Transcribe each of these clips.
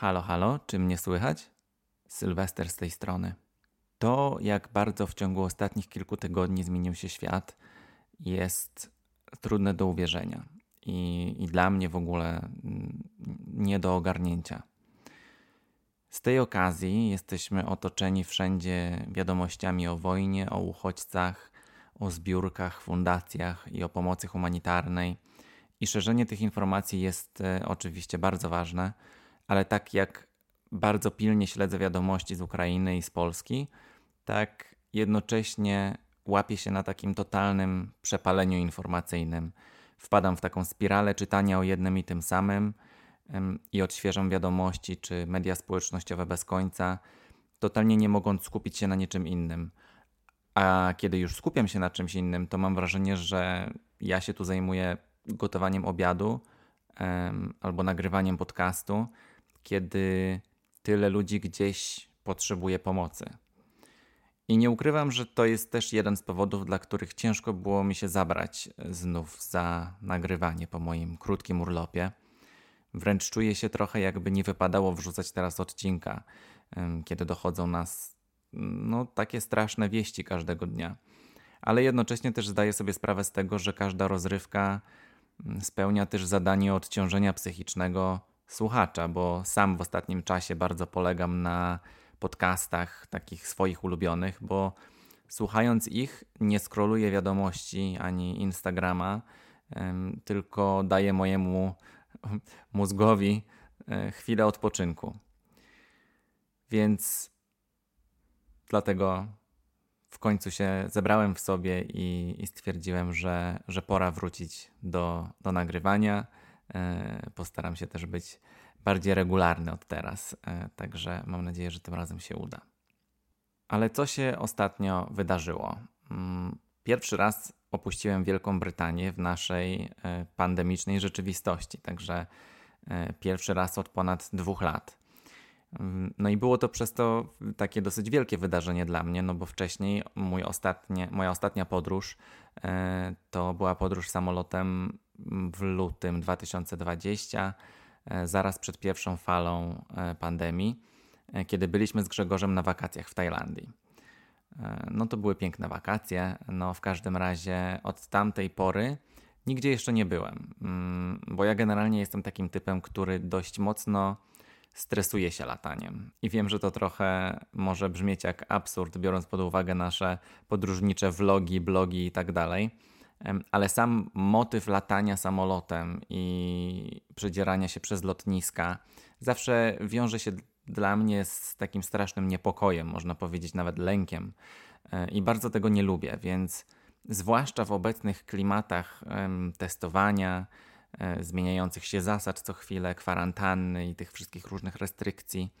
Halo, halo, czy mnie słychać? Sylwester z tej strony. To, jak bardzo w ciągu ostatnich kilku tygodni zmienił się świat, jest trudne do uwierzenia i, i dla mnie w ogóle mm, nie do ogarnięcia. Z tej okazji jesteśmy otoczeni wszędzie wiadomościami o wojnie, o uchodźcach, o zbiórkach, fundacjach i o pomocy humanitarnej. I szerzenie tych informacji jest e, oczywiście bardzo ważne ale tak jak bardzo pilnie śledzę wiadomości z Ukrainy i z Polski, tak jednocześnie łapię się na takim totalnym przepaleniu informacyjnym. Wpadam w taką spiralę czytania o jednym i tym samym i odświeżam wiadomości czy media społecznościowe bez końca, totalnie nie mogąc skupić się na niczym innym. A kiedy już skupiam się na czymś innym, to mam wrażenie, że ja się tu zajmuję gotowaniem obiadu albo nagrywaniem podcastu, kiedy tyle ludzi gdzieś potrzebuje pomocy. I nie ukrywam, że to jest też jeden z powodów, dla których ciężko było mi się zabrać znów za nagrywanie po moim krótkim urlopie. Wręcz czuję się trochę, jakby nie wypadało wrzucać teraz odcinka, kiedy dochodzą nas no, takie straszne wieści każdego dnia. Ale jednocześnie też zdaję sobie sprawę z tego, że każda rozrywka spełnia też zadanie odciążenia psychicznego słuchacza, bo sam w ostatnim czasie bardzo polegam na podcastach takich swoich ulubionych, bo słuchając ich nie skroluję wiadomości ani Instagrama, tylko daję mojemu mózgowi e, chwilę odpoczynku. Więc dlatego w końcu się zebrałem w sobie i, i stwierdziłem, że, że pora wrócić do, do nagrywania postaram się też być bardziej regularny od teraz, e, także mam nadzieję, że tym razem się uda. Ale co się ostatnio wydarzyło? Mm, pierwszy raz opuściłem Wielką Brytanię w naszej e, pandemicznej rzeczywistości, także pierwszy raz od ponad dwóch lat. Mm, no i było to przez to takie dosyć wielkie wydarzenie dla mnie, no bo wcześniej mój ostatnie, moja ostatnia podróż to była podróż samolotem w lutym 2020, e, zaraz przed pierwszą falą e, pandemii, e, kiedy byliśmy z Grzegorzem na wakacjach w Tajlandii. No to były piękne wakacje. No w każdym razie od tamtej pory nigdzie jeszcze nie byłem, mm, bo ja generalnie jestem takim typem, który dość mocno stresuje się lataniem. I wiem, że to trochę może brzmieć jak absurd, biorąc pod uwagę nasze podróżnicze vlogi, blogi i tak dalej ale sam motyw latania samolotem i przedzierania się przez lotniska zawsze wiąże się dla mnie z takim strasznym niepokojem, można powiedzieć nawet lękiem. E, I bardzo tego nie lubię, więc zwłaszcza w obecnych klimatach testowania, e, zmieniających się zasad co chwilę, kwarantanny i tych wszystkich różnych restrykcji,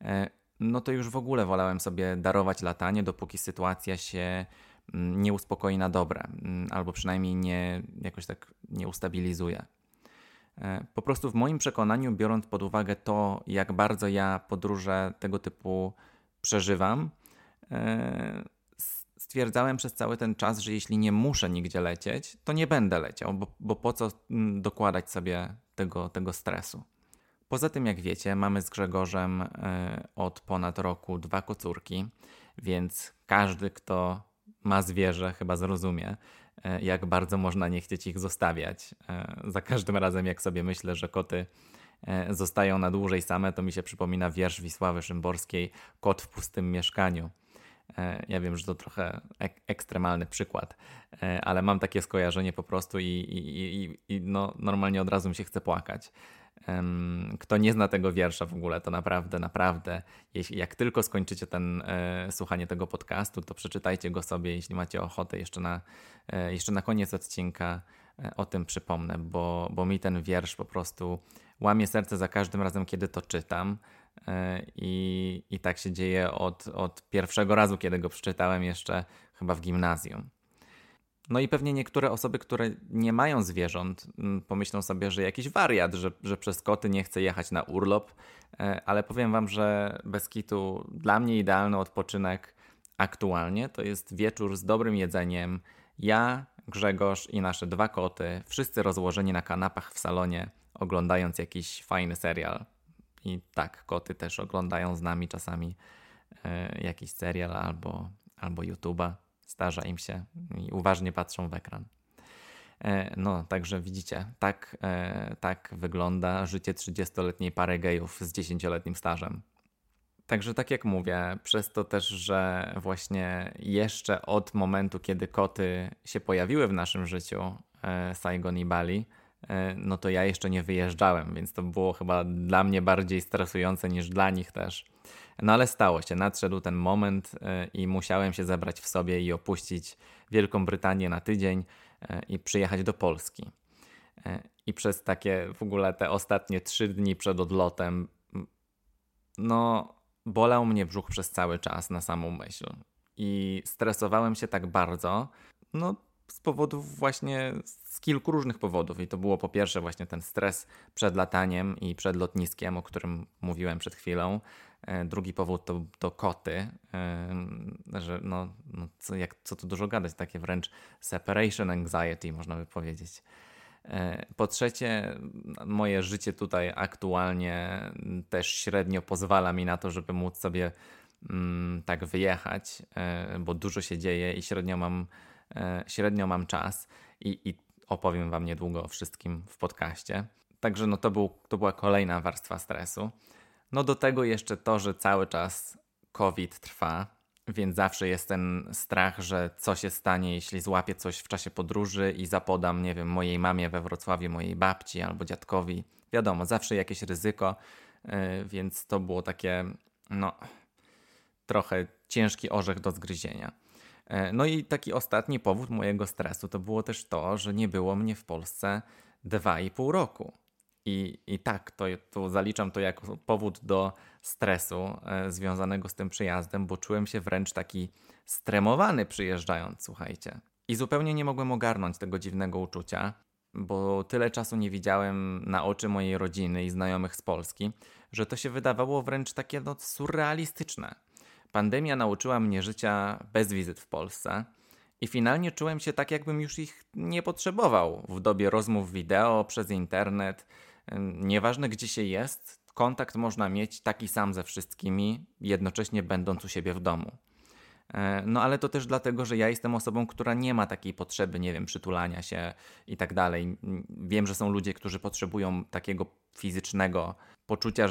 e, no to już w ogóle wolałem sobie darować latanie, dopóki sytuacja się nie uspokoi na dobre, mm, albo przynajmniej nie, jakoś tak nie ustabilizuje. E, po prostu w moim przekonaniu, biorąc pod uwagę to, jak bardzo ja podróże tego typu przeżywam, e, stwierdzałem przez cały ten czas, że jeśli nie muszę nigdzie lecieć, to nie będę leciał, bo, bo po co mm, dokładać sobie tego, tego stresu. Poza tym, jak wiecie, mamy z Grzegorzem e, od ponad roku dwa kocurki, więc każdy, kto ma zwierzę, chyba zrozumie, e, jak bardzo można nie chcieć ich zostawiać. E, za każdym razem, jak sobie myślę, że koty e, zostają na dłużej same, to mi się przypomina wiersz Wisławy Szymborskiej Kot w pustym mieszkaniu. Ja wiem, że to trochę ek ekstremalny przykład, ale mam takie skojarzenie po prostu i, i, i, i no, normalnie od razu mi się chce płakać. Kto nie zna tego wiersza w ogóle, to naprawdę, naprawdę, jeśli, jak tylko skończycie ten, e, słuchanie tego podcastu, to przeczytajcie go sobie, jeśli macie ochotę. Jeszcze na, e, jeszcze na koniec odcinka e, o tym przypomnę, bo, bo mi ten wiersz po prostu łamie serce za każdym razem, kiedy to czytam. I, i tak się dzieje od, od pierwszego razu, kiedy go przeczytałem, jeszcze chyba w gimnazjum. No i pewnie niektóre osoby, które nie mają zwierząt, mm, pomyślą sobie, że jakiś wariat, że, że przez koty nie chce jechać na urlop, e, ale powiem Wam, że bez kitu dla mnie idealny odpoczynek aktualnie to jest wieczór z dobrym jedzeniem. Ja, Grzegorz i nasze dwa koty, wszyscy rozłożeni na kanapach w salonie, oglądając jakiś fajny serial. I tak, koty też oglądają z nami czasami e, jakiś serial albo, albo YouTube'a. Zdarza im się i uważnie patrzą w ekran. E, no, także widzicie, tak, e, tak wygląda życie 30-letniej pary gejów z 10-letnim stażem. Także tak jak mówię, przez to też, że właśnie jeszcze od momentu, kiedy koty się pojawiły w naszym życiu, e, Saigon i Bali, no to ja jeszcze nie wyjeżdżałem, więc to było chyba dla mnie bardziej stresujące niż dla nich też. No ale stało się, nadszedł ten moment i musiałem się zebrać w sobie i opuścić Wielką Brytanię na tydzień E, i przyjechać do Polski. E, I przez takie w ogóle te ostatnie trzy dni przed odlotem, no, bolał mnie brzuch przez cały czas na samą myśl. I stresowałem się tak bardzo, no, z powodów właśnie, z kilku różnych powodów. I to było po pierwsze właśnie ten stres przed lataniem i przed lotniskiem, o którym mówiłem przed chwilą. E, drugi powód to, to koty, e, że no, no co, jak, co tu dużo gadać, takie wręcz separation anxiety można by powiedzieć. E, po trzecie, moje życie tutaj aktualnie też średnio pozwala mi na to, żeby móc sobie mm, tak wyjechać, bo dużo się dzieje i średnio mam, średnio mam czas i, i opowiem Wam niedługo o wszystkim w podcaście. Także no to, był, to była kolejna warstwa stresu. No do tego jeszcze to, że cały czas COVID trwa, więc zawsze jest ten strach, że co się stanie, jeśli złapię coś w czasie podróży i zapodam, nie wiem, mojej mamie we Wrocławiu, mojej babci albo dziadkowi. Wiadomo, zawsze jakieś ryzyko, yy, więc to było takie, no, trochę ciężki orzech do zgryzienia. Yy, no i taki ostatni powód mojego stresu to było też to, że nie było mnie w Polsce dwa i pół roku. I, i tak, to, zaliczam to jako powód do stresu e, związanego z tym przyjazdem, bo czułem się wręcz taki stremowany przyjeżdżając, słuchajcie. I zupełnie nie mogłem ogarnąć tego dziwnego uczucia, bo tyle czasu nie widziałem na oczy mojej rodziny i znajomych z Polski, że to się wydawało wręcz takie no, surrealistyczne. Pandemia nauczyła mnie życia bez wizyt w Polsce. I finalnie czułem się tak, jakbym już ich nie potrzebował w dobie rozmów wideo przez internet, Nieważne gdzie się jest, kontakt można mieć taki sam ze wszystkimi, jednocześnie będąc u siebie w domu. E, no ale to też dlatego, że ja jestem osobą, która nie ma takiej potrzeby, nie wiem, przytulania się i tak dalej. Wiem, że są ludzie, którzy potrzebują takiego fizycznego poczucia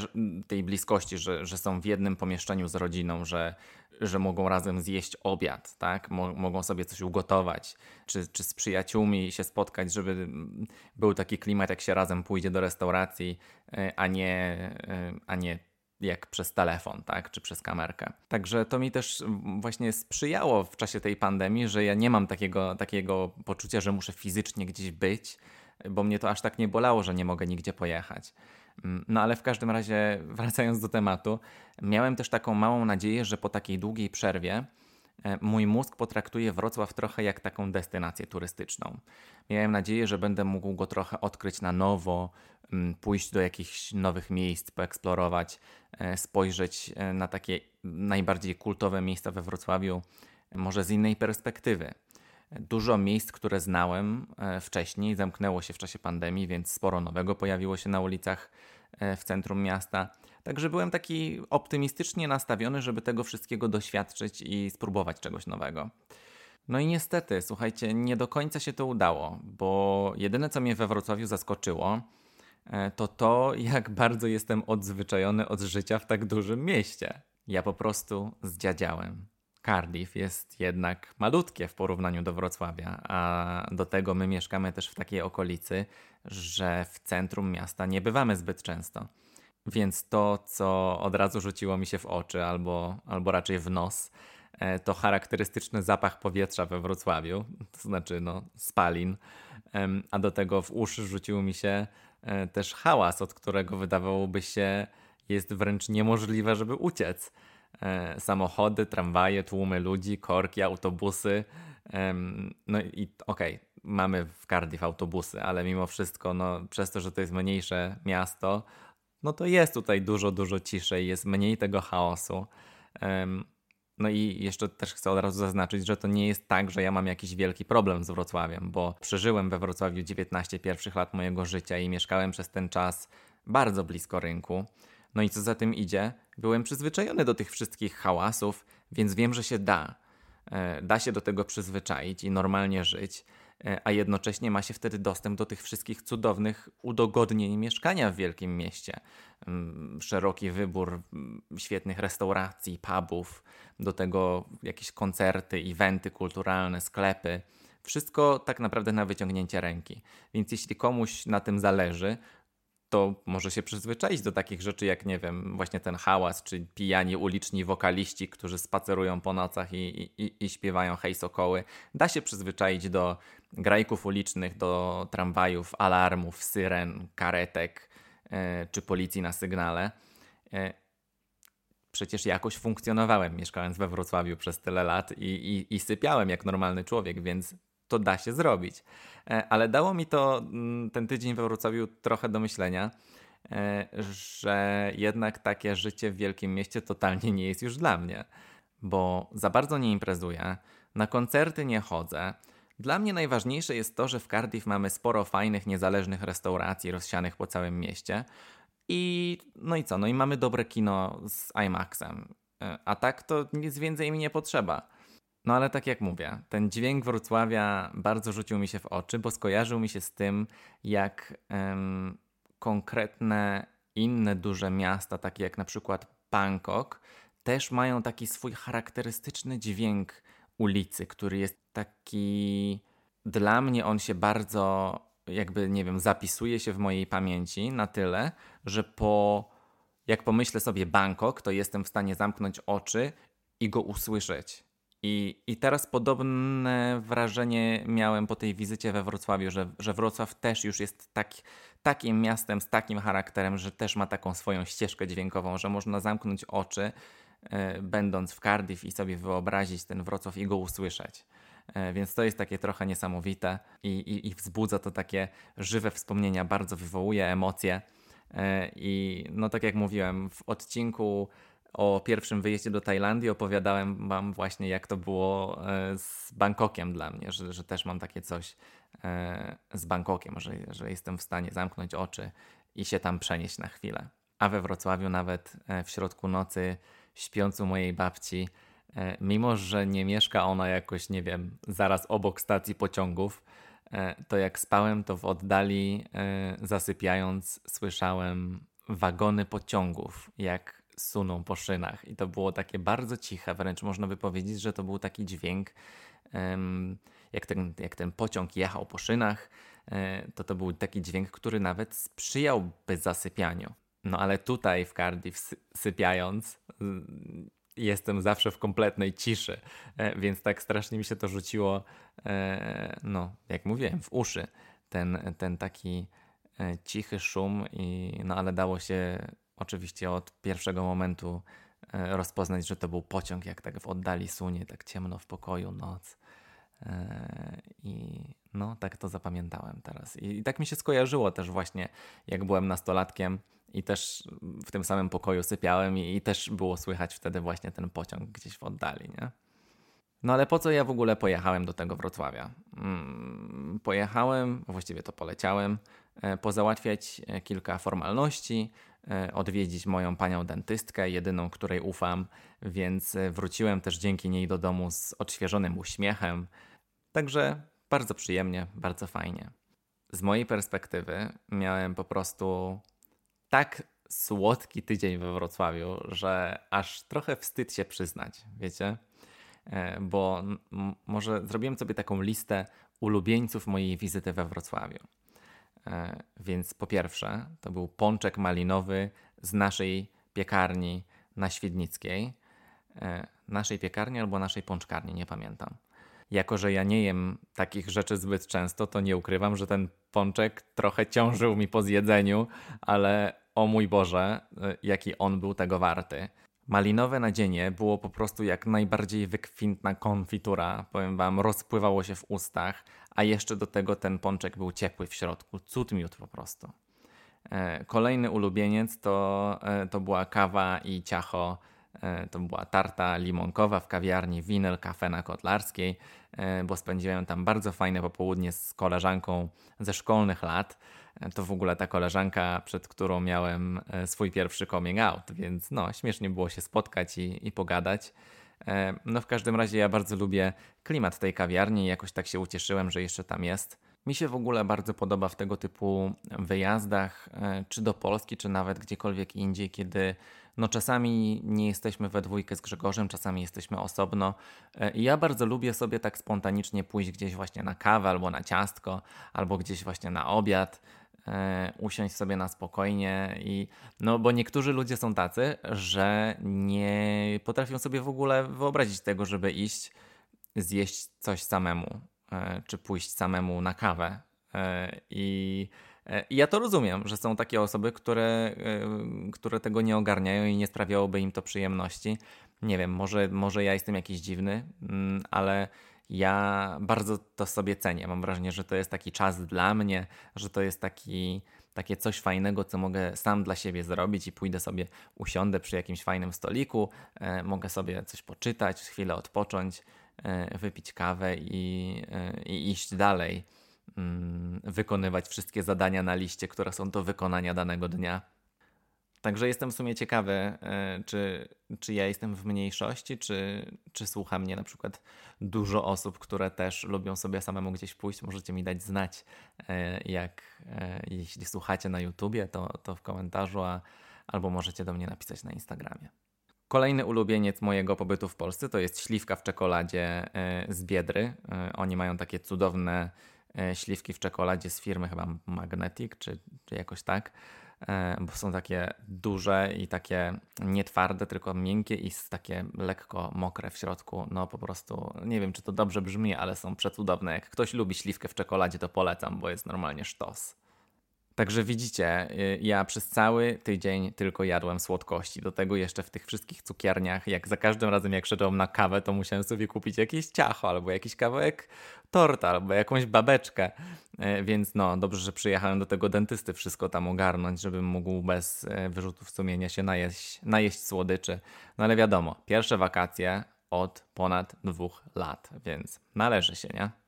tej bliskości, że, że są w jednym pomieszczeniu z rodziną, że, że mogą razem zjeść obiad, tak? mogą sobie coś ugotować, czy, czy z przyjaciółmi się spotkać, żeby był taki klimat, jak się razem pójdzie do restauracji, e, a nie, e, a nie jak przez telefon, tak, czy przez kamerkę. Także to mi też właśnie sprzyjało w czasie tej pandemii, że ja nie mam takiego, takiego poczucia, że muszę fizycznie gdzieś być, bo mnie to aż tak nie bolało, że nie mogę nigdzie pojechać. No ale w każdym razie, wracając do tematu, miałem też taką małą nadzieję, że po takiej długiej przerwie e, mój mózg potraktuje Wrocław trochę jak taką destynację turystyczną. Miałem nadzieję, że będę mógł go trochę odkryć na nowo, mm, pójść do jakichś nowych miejsc, poeksplorować, e, spojrzeć e, na takie najbardziej kultowe miejsca we Wrocławiu, może z innej perspektywy. Dużo miejsc, które znałem wcześniej, zamknęło się w czasie pandemii, więc sporo nowego pojawiło się na ulicach w centrum miasta. Także byłem taki optymistycznie nastawiony, żeby tego wszystkiego doświadczyć i spróbować czegoś nowego. No i niestety, słuchajcie, nie do końca się to udało, bo jedyne co mnie we Wrocławiu zaskoczyło, e, to to, jak bardzo jestem odzwyczajony od życia w tak dużym mieście. Ja po prostu zdziadziałem. Cardiff jest jednak malutkie w porównaniu do Wrocławia, a do tego my mieszkamy też w takiej okolicy, że w centrum miasta nie bywamy zbyt często. Więc to, co od razu rzuciło mi się w oczy, albo, albo raczej w nos, e, to charakterystyczny zapach powietrza we Wrocławiu, to znaczy no, spalin, a do tego w uszy rzucił mi się e, też hałas, od którego wydawałoby się jest wręcz niemożliwe, żeby uciec. E, samochody, tramwaje, tłumy ludzi, korki, autobusy. No i okej, okay, mamy w Cardiff autobusy, ale mimo wszystko, no, przez to, że to jest mniejsze miasto, no to jest tutaj dużo, dużo ciszej, jest mniej tego chaosu. No i jeszcze też chcę od razu zaznaczyć, że to nie jest tak, że ja mam jakiś wielki problem z Wrocławiem, bo przeżyłem we Wrocławiu 19 pierwszych lat mojego życia i mieszkałem przez ten czas bardzo blisko rynku. No i co za tym idzie, byłem przyzwyczajony do tych wszystkich hałasów, więc wiem, że się da. E, da się do tego przyzwyczaić i normalnie żyć, e, a jednocześnie ma się wtedy dostęp do tych wszystkich cudownych udogodnień mieszkania w wielkim mieście. Mm, szeroki wybór mm, świetnych restauracji, pubów, do tego jakieś koncerty, eventy kulturalne, sklepy. Wszystko tak naprawdę na wyciągnięcie ręki. Więc jeśli komuś na tym zależy, to może się przyzwyczaić do takich rzeczy jak, nie wiem, właśnie ten hałas, czy pijani uliczni wokaliści, którzy spacerują po nocach i, i, i śpiewają hej sokoły. Da się przyzwyczaić do grajków ulicznych, do tramwajów, alarmów, syren, karetek e, czy policji na sygnale. E, przecież jakoś funkcjonowałem mieszkając we Wrocławiu przez tyle lat i, i, i sypiałem jak normalny człowiek, więc to da się zrobić. E, ale dało mi to mm, ten tydzień we Wrocławiu trochę do myślenia, e, że jednak takie życie w wielkim mieście totalnie nie jest już dla mnie, bo za bardzo nie imprezuję, na koncerty nie chodzę. Dla mnie najważniejsze jest to, że w Cardiff mamy sporo fajnych, niezależnych restauracji rozsianych po całym mieście. I no i co? No i mamy dobre kino z IMAXem. E, a tak to nic więcej mi nie potrzeba. No ale tak jak mówię, ten dźwięk Wrocławia bardzo rzucił mi się w oczy, bo skojarzył mi się z tym, jak konkretne inne duże miasta, takie jak na przykład Bangkok, też mają taki swój charakterystyczny dźwięk ulicy, który jest taki. Dla mnie on się bardzo, jakby nie wiem, zapisuje się w mojej pamięci na tyle, że po. Jak pomyślę sobie Bangkok, to jestem w stanie zamknąć oczy i go usłyszeć. I, I teraz podobne wrażenie miałem po tej wizycie we Wrocławiu, że, że Wrocław też już jest tak, takim miastem z takim charakterem, że też ma taką swoją ścieżkę dźwiękową, że można zamknąć oczy, e, będąc w Cardiff i sobie wyobrazić ten Wrocław i go usłyszeć. E, więc to jest takie trochę niesamowite i, i, i wzbudza to takie żywe wspomnienia, bardzo wywołuje emocje. E, I no tak jak mówiłem, w odcinku o pierwszym wyjeździe do Tajlandii opowiadałem Wam właśnie, jak to było e, z Bangkokiem dla mnie, że, że też mam takie coś e, z Bangkokiem, że, że jestem w stanie zamknąć oczy i się tam przenieść na chwilę. A we Wrocławiu nawet e, w środku nocy śpiąc u mojej babci, mimo że nie mieszka ona jakoś, nie wiem, zaraz obok stacji pociągów, to jak spałem, to w oddali zasypiając słyszałem wagony pociągów, jak suną po szynach. I to było takie bardzo ciche, wręcz można by powiedzieć, że to był taki dźwięk, jak ten, jak ten pociąg jechał po szynach, e, to to był taki dźwięk, który nawet sprzyjałby zasypianiu. No ale tutaj w Cardiff sypiając jestem zawsze w kompletnej ciszy, e, więc tak strasznie mi się to rzuciło, e, no jak mówiłem, w uszy. Ten, ten taki cichy szum, i, no ale dało się oczywiście od pierwszego momentu e, rozpoznać, że to był pociąg, jak tak w oddali sunie, tak ciemno w pokoju, noc. E, I no, tak to zapamiętałem teraz. I, tak mi się skojarzyło też właśnie, jak byłem nastolatkiem i też w tym samym pokoju sypiałem i, i też było słychać wtedy właśnie ten pociąg gdzieś w oddali, nie? No ale po co ja w ogóle pojechałem do tego Wrocławia? Hmm, pojechałem, właściwie to poleciałem, e, pozałatwiać kilka formalności, odwiedzić moją panią dentystkę, jedyną której ufam, więc e, wróciłem też dzięki niej do domu z odświeżonym uśmiechem. Także bardzo przyjemnie, bardzo fajnie. Z mojej perspektywy miałem po prostu tak słodki tydzień we Wrocławiu, że aż trochę wstyd się przyznać, wiecie? E, bo może zrobiłem sobie taką listę ulubieńców mojej wizyty we Wrocławiu. E, więc po pierwsze, to był pączek malinowy z naszej piekarni na Świdnickiej. E, naszej piekarni albo naszej pączkarni, nie pamiętam. Jako, że ja nie jem takich rzeczy zbyt często, to nie ukrywam, że ten pączek trochę ciążył mi po zjedzeniu, ale o mój Boże, e, jaki on był tego warty. Malinowe nadzienie było po prostu jak najbardziej wykwintna konfitura. Powiem wam, rozpływało się w ustach, a jeszcze do tego ten pączek był ciepły w środku. Cud miód po prostu. E, kolejny ulubieniec to, e, to była kawa i ciacho. E, to była tarta limonkowa w kawiarni Winel Cafe na Kotlarskiej, bo spędziłem tam bardzo fajne popołudnie z koleżanką ze szkolnych lat. To w ogóle ta koleżanka, przed którą miałem swój pierwszy coming out, więc no, śmiesznie było się spotkać i, i pogadać. No w każdym razie ja bardzo lubię klimat tej kawiarni i jakoś tak się ucieszyłem, że jeszcze tam jest. Mi się w ogóle bardzo podoba w tego typu wyjazdach, e, czy do Polski, czy nawet gdziekolwiek indziej, kiedy no czasami nie jesteśmy we dwójkę z Grzegorzem, czasami jesteśmy osobno. E, I ja bardzo lubię sobie tak spontanicznie pójść gdzieś właśnie na kawę, albo na ciastko, albo gdzieś właśnie na obiad, e, usiąść sobie na spokojnie i no bo niektórzy ludzie są tacy, że nie potrafią sobie w ogóle wyobrazić tego, żeby iść zjeść coś samemu. E, czy pójść samemu na kawę. E, I ja to rozumiem, że są takie osoby, które, e, które tego nie ogarniają i nie sprawiałoby im to przyjemności. Nie wiem, może, może ja jestem jakiś dziwny, mm, ale ja bardzo to sobie cenię. Mam wrażenie, że to jest taki czas dla mnie, że to jest taki, takie coś fajnego, co mogę sam dla siebie zrobić i pójdę sobie, usiądę przy jakimś fajnym stoliku, mogę sobie coś poczytać, chwilę odpocząć E, wypić kawę i, e, i iść dalej, mm, wykonywać wszystkie zadania na liście, które są do wykonania danego dnia. Także jestem w sumie ciekawy, e, czy, czy ja jestem w mniejszości, czy, czy słucha mnie na przykład dużo osób, które też lubią sobie samemu gdzieś pójść. Możecie mi dać znać, jak jeśli słuchacie na YouTubie, to, to w komentarzu, a, albo możecie do mnie napisać na Instagramie. Kolejny ulubieniec mojego pobytu w Polsce to jest śliwka w czekoladzie e, z Biedry. E, oni mają takie cudowne e, śliwki w czekoladzie z firmy chyba Magnetic, czy, czy jakoś tak, bo są takie duże i takie nietwarde, tylko miękkie i takie lekko mokre w środku. No po prostu nie wiem, czy to dobrze brzmi, ale są przecudowne. Jak ktoś lubi śliwkę w czekoladzie, to polecam, bo jest normalnie sztos. Także widzicie, y, ja przez cały tydzień tylko jadłem słodkości. Do tego jeszcze w tych wszystkich cukierniach, jak za każdym razem jak szedłem na kawę, to musiałem sobie kupić jakieś ciacho, albo jakiś kawałek torta, albo jakąś babeczkę. Y, więc no, dobrze, że przyjechałem do tego dentysty wszystko tam ogarnąć, żebym mógł bez y, wyrzutów sumienia się najeść, najeść słodyczy. No ale wiadomo, pierwsze wakacje od ponad dwóch lat, więc należy się, nie?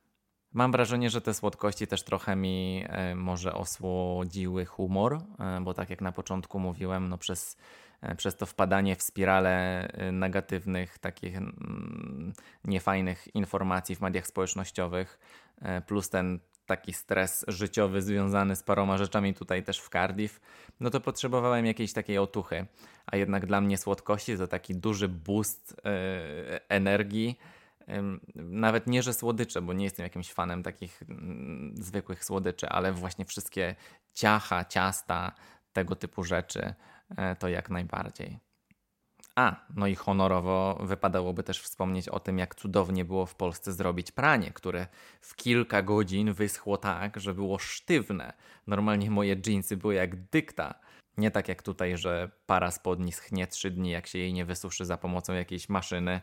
Mam wrażenie, że te słodkości też trochę mi e, może osłodziły humor, e, bo tak jak na początku mówiłem, no przez, e, przez to wpadanie w spirale negatywnych, takich mm, niefajnych informacji w mediach społecznościowych, plus ten taki stres życiowy związany z paroma rzeczami tutaj też w Cardiff, no to potrzebowałem jakiejś takiej otuchy. A jednak dla mnie słodkości to taki duży boost energii nawet nie, że słodycze, bo nie jestem jakimś fanem takich mm, zwykłych słodyczy, ale właśnie wszystkie ciacha, ciasta, tego typu rzeczy, e, to jak najbardziej. A, no i honorowo wypadałoby też wspomnieć o tym, jak cudownie było w Polsce zrobić pranie, które w kilka godzin wyschło tak, że było sztywne. Normalnie moje dżinsy były jak dykta. Nie tak jak tutaj, że para spodni schnie trzy dni, jak się jej nie wysuszy za pomocą jakiejś maszyny.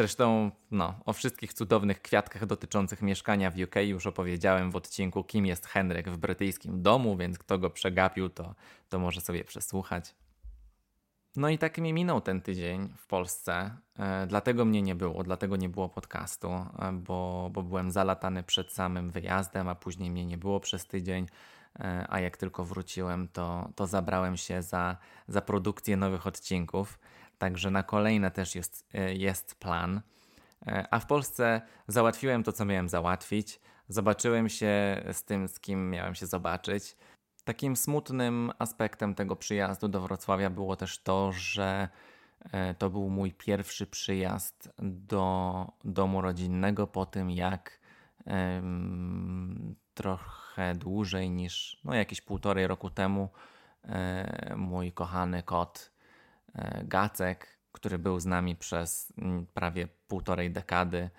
Zresztą no, o wszystkich cudownych kwiatkach dotyczących mieszkania w UK już opowiedziałem w odcinku Kim jest Henryk w brytyjskim domu, więc kto go przegapił, to, to może sobie przesłuchać. No i tak mi minął ten tydzień w Polsce. E, dlatego mnie nie było, dlatego nie było podcastu, e, bo, bo byłem zalatany przed samym wyjazdem, a później mnie nie było przez tydzień. E, a jak tylko wróciłem, to, to zabrałem się za, za produkcję nowych odcinków. Także na kolejne też jest, e, jest plan. E, a w Polsce załatwiłem to, co miałem załatwić. Zobaczyłem się z tym, z kim miałem się zobaczyć. Takim smutnym aspektem tego przyjazdu do Wrocławia było też to, że e, to był mój pierwszy przyjazd do domu rodzinnego po tym, jak um, trochę dłużej niż no, jakieś półtorej roku temu mój kochany kot Gacek, który był z nami przez mm, prawie półtorej dekady,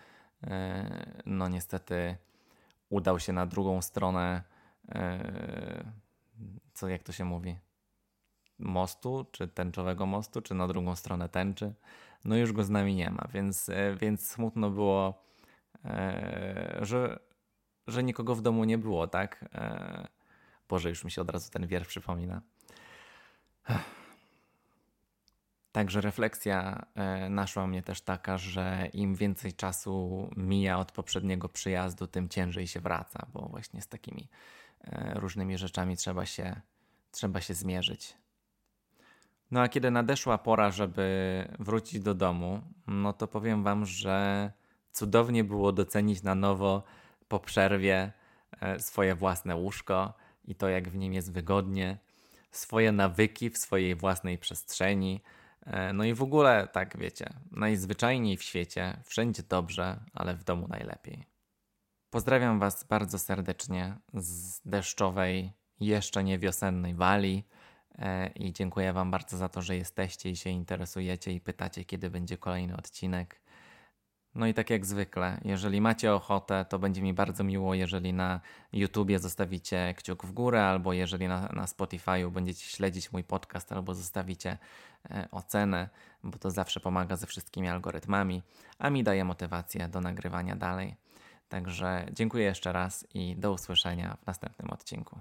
e, no niestety udał się na drugą stronę, e, co jak to się mówi, mostu, czy tęczowego mostu, czy na drugą stronę tęczy. No już go z nami nie ma, więc, więc smutno było, że, że nikogo w domu nie było, tak? Boże, już mi się od razu ten wiersz przypomina. Także refleksja e, naszła mnie też taka, że im więcej czasu mija od poprzedniego przyjazdu, tym ciężej się wraca, bo właśnie z takimi e, różnymi rzeczami trzeba się, trzeba się zmierzyć. No a kiedy nadeszła pora, żeby wrócić do domu, no to powiem Wam, że cudownie było docenić na nowo po przerwie e, swoje własne łóżko i to, jak w nim jest wygodnie, swoje nawyki w swojej własnej przestrzeni. E, no i w ogóle, tak wiecie, najzwyczajniej w świecie, wszędzie dobrze, ale w domu najlepiej. Pozdrawiam Was bardzo serdecznie z deszczowej, jeszcze nie wiosennej Walii e, i dziękuję Wam bardzo za to, że jesteście i się interesujecie i pytacie, kiedy będzie kolejny odcinek. No i tak jak zwykle, jeżeli macie ochotę, to będzie mi bardzo miło, jeżeli na YouTubie zostawicie kciuk w górę, albo jeżeli na, na Spotify'u będziecie śledzić mój podcast, albo zostawicie e, ocenę, bo to zawsze pomaga ze wszystkimi algorytmami, a mi daje motywację do nagrywania dalej. Także dziękuję jeszcze raz i do usłyszenia w następnym odcinku.